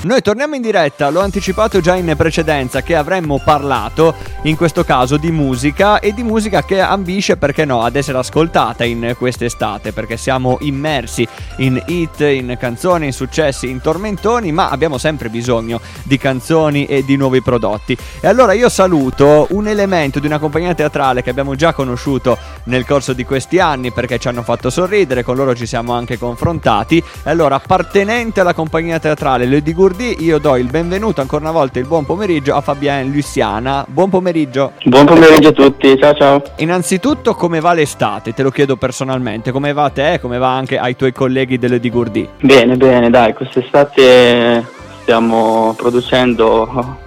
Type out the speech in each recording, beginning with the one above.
Noi torniamo in diretta, l'ho anticipato già in precedenza che avremmo parlato in questo caso di musica e di musica che ambisce, perché no, ad essere ascoltata in quest'estate, perché siamo immersi in hit, in canzoni, in successi, in tormentoni, ma abbiamo sempre bisogno di canzoni e di nuovi prodotti. E allora io saluto un elemento di una compagnia teatrale che abbiamo già conosciuto nel corso di questi anni perché ci hanno fatto sorridere, con loro ci siamo anche confrontati. E allora, appartenente alla compagnia teatrale Le Curdi, io do il benvenuto ancora una volta il buon pomeriggio a Fabien Luciana. Buon pomeriggio. Buon pomeriggio a tutti, ciao ciao. Innanzitutto come va l'estate? Te lo chiedo personalmente, come va a te come va anche ai tuoi colleghi delle Digurdi? Bene, bene, dai, quest'estate stiamo producendo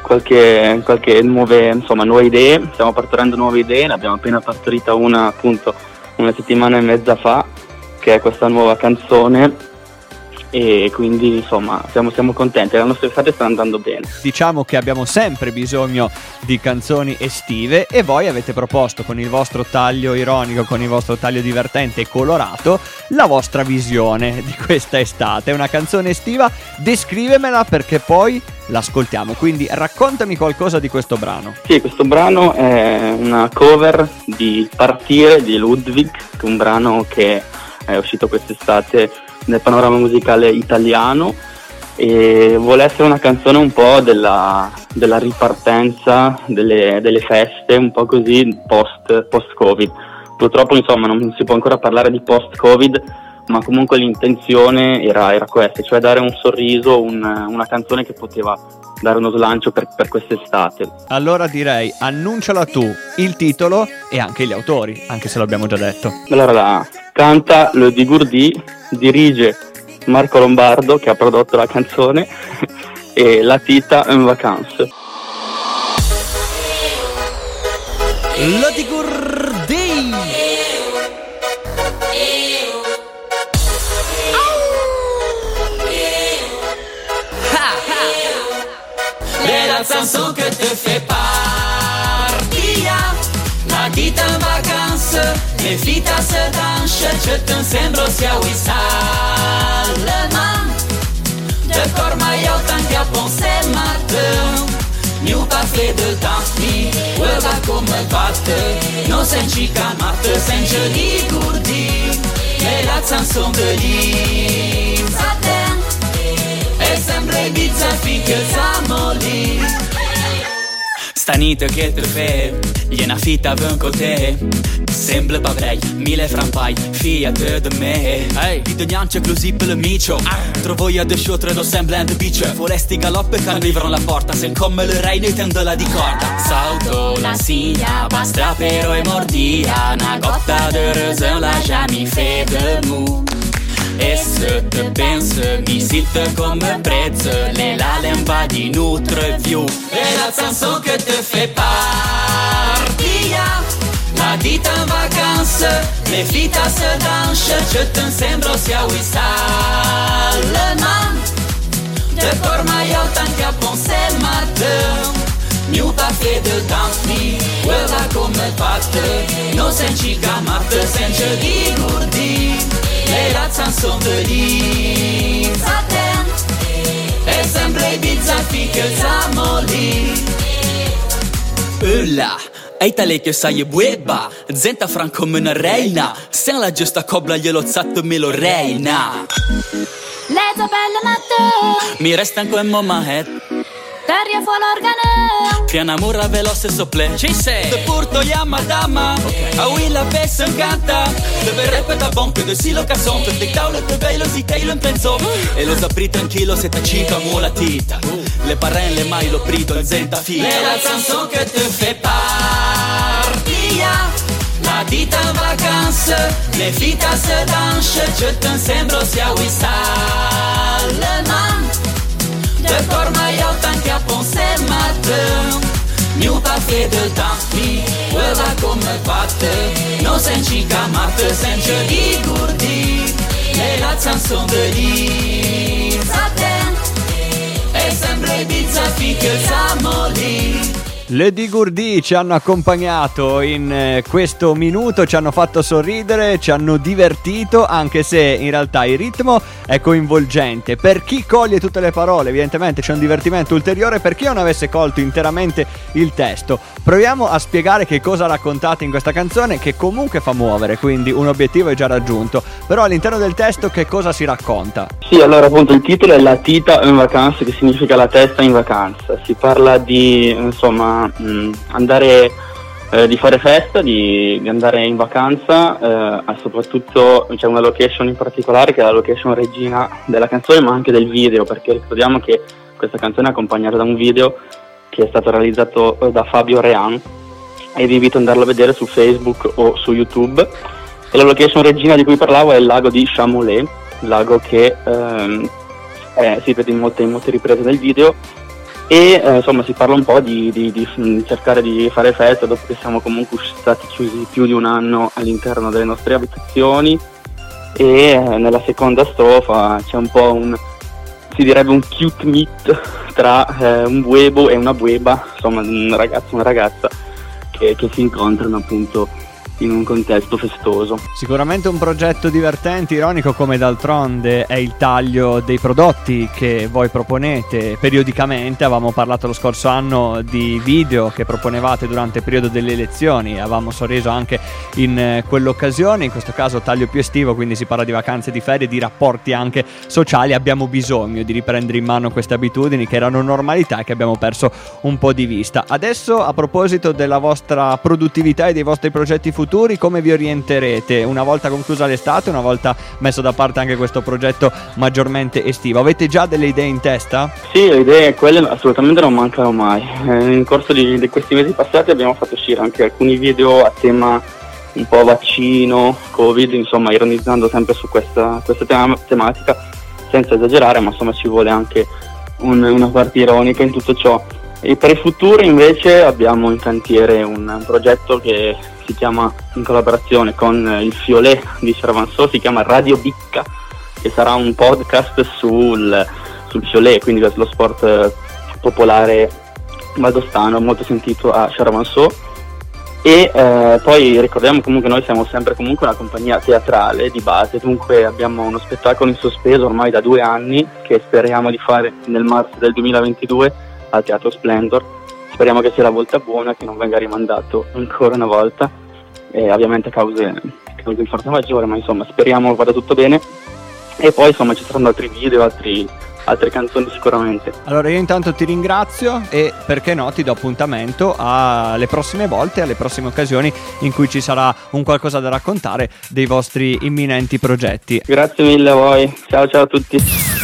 qualche, qualche nuove, insomma, nuove idee, stiamo partorendo nuove idee, ne abbiamo appena partorita una appunto una settimana e mezza fa, che è questa nuova canzone e quindi insomma siamo, siamo, contenti, la nostra estate sta andando bene. Diciamo che abbiamo sempre bisogno di canzoni estive e voi avete proposto con il vostro taglio ironico, con il vostro taglio divertente e colorato la vostra visione di questa estate. È una canzone estiva, descrivemela perché poi l'ascoltiamo, quindi raccontami qualcosa di questo brano. Sì, questo brano è una cover di Partire di Ludwig, un brano che è uscito quest'estate nel panorama musicale italiano e vuole essere una canzone un po' della, della ripartenza delle, delle, feste, un po' così post, post-Covid. Purtroppo insomma non si può ancora parlare di post-Covid, ma comunque l'intenzione era, era questa, cioè dare un sorriso, un, una canzone che poteva dare uno slancio per, per quest'estate. Allora direi annunciala tu, il titolo e anche gli autori, anche se l'abbiamo già detto. Allora la canta Le Digurdi, dirige Marco Lombardo che ha prodotto la canzone e La Tita en vacanze. Digurdi! la chanson que te fait partir La vita in vacanze, le vita se danse Ce te sembra sia wissal De cor mai eu tant que a pensé matin Miu pa fe de temps mi Ueva come batte Non senti camate Senti di gurdi E la chanson de lì E sembra Ibiza finché siamo lì Stanite che te fe, gliena fitta vân con te. Sembla pa vrei, mille frampai, fiat de me. Ehi, hey. di neanche così per l'amico ah. Trovo io de show, tredo semblante bice Foresti galoppe che arrivano alla porta Se come le reine tendo la di corda. Salto la signa, basta però e mordia. Una gotta de rosă la jamais fait de mou E să te pensă, misită come preță Le lale în va din utră viu E la chanson que te fait partia La dita în vacanță Le fita să danșă Ce te sembra sia wissaleman De cor mai au tant qu'à penser matin. Miu pa fe de dans mi Uela come fatte No senci camate Sence di gurdi e la chanson de lì Saten. E sempre Ibiza finché siamo lì Ulla Eita che sai e bueba. Zenta franco me una reina. Se la giusta cobla glielo zatto me lo reina. Lezza bella matte Mi resta ancora in momahet Terria fuori l'organo Che namura veloce sople. Ci sei Te porto ya madama okay. A Willa pesa encanta. De ver repeta bon Que de silo cazón. Que te caule te velo si te lo impenso E lo sapri tranquillo se ta chica la tita. Le parren le mai lo prito in zenta fila E la chanson che te fait partia La dita in vacanze Le vita se danse. Ce te sembro sia wissaleman De cor mai au tant Miu pa fe de temps mi Ueva come fatte Non senci camate Sence di gurdi E la chanson de lì Saten E sempre Ibiza finché siamo lì Le Digurdi ci hanno accompagnato in eh, questo minuto, ci hanno fatto sorridere, ci hanno divertito, anche se in realtà il ritmo è coinvolgente. Per chi coglie tutte le parole, evidentemente c'è un divertimento ulteriore, per chi non avesse colto interamente il testo. Proviamo a spiegare che cosa raccontate in questa canzone, che comunque fa muovere, quindi un obiettivo è già raggiunto. Però all'interno del testo che cosa si racconta? Sì, allora appunto il titolo è La tita in vacanza, che significa la testa in vacanza. Si parla di, insomma, mh, mm, andare eh, di fare festa, di, di andare in vacanza, eh, soprattutto c'è una location in particolare che è la location regina della canzone ma anche del video perché ricordiamo che questa canzone è accompagnata da un video che è stato realizzato eh, da Fabio Rean. E vi invito ad andarlo a vedere su Facebook o su YouTube. E la location regina di cui parlavo è il lago di Chamolet, lago che ehm, è, si vede in molte, in molte riprese del video e eh, insomma si parla un po' di, di, di, cercare di fare festa dopo che siamo comunque stati chiusi più di un anno all'interno delle nostre abitazioni. E eh, nella seconda strofa c'è un po' un si direbbe un cute meet tra eh, un buebo e una bueba insomma un ragazzo e una ragazza che, che si incontrano appunto in un contesto festoso. Sicuramente un progetto divertente, ironico come d'altronde è il taglio dei prodotti che voi proponete periodicamente. Avevamo parlato lo scorso anno di video che proponevate durante il periodo delle elezioni, avevamo sorriso anche in eh, quell'occasione, in questo caso taglio più estivo, quindi si parla di vacanze, di ferie, di rapporti anche sociali. Abbiamo bisogno di riprendere in mano queste abitudini che erano normalità e che abbiamo perso un po' di vista. Adesso a proposito della vostra produttività e dei vostri progetti futuri, futuri come vi orienterete una volta conclusa l'estate, una volta messo da parte anche questo progetto maggiormente estivo? Avete già delle idee in testa? Sì, le idee quelle assolutamente non mancano mai. Eh, nel corso di, di questi mesi passati abbiamo fatto uscire anche alcuni video a tema un po' vaccino, covid, insomma ironizzando sempre su questa, questa tema, tematica senza esagerare, ma insomma ci vuole anche un, una parte ironica in tutto ciò. E per il futuro invece abbiamo in cantiere un progetto che si chiama in collaborazione con il Fiolet di Cervanceau, si chiama Radio Bicca e sarà un podcast sul, sul Fiolet, quindi lo sport popolare valdostano molto sentito a Cervanceau e eh, poi ricordiamo comunque noi siamo sempre comunque una compagnia teatrale di base, dunque abbiamo uno spettacolo in sospeso ormai da due anni che speriamo di fare nel marzo del 2022 al Teatro Splendor. Speriamo che sia la volta buona, che non venga rimandato ancora una volta, e ovviamente a cause, cause di forza maggiore, ma insomma speriamo vada tutto bene. E poi insomma ci saranno altri video, altri, altre canzoni sicuramente. Allora io intanto ti ringrazio e perché no ti do appuntamento alle prossime volte, alle prossime occasioni in cui ci sarà un qualcosa da raccontare dei vostri imminenti progetti. Grazie mille a voi, ciao ciao a tutti.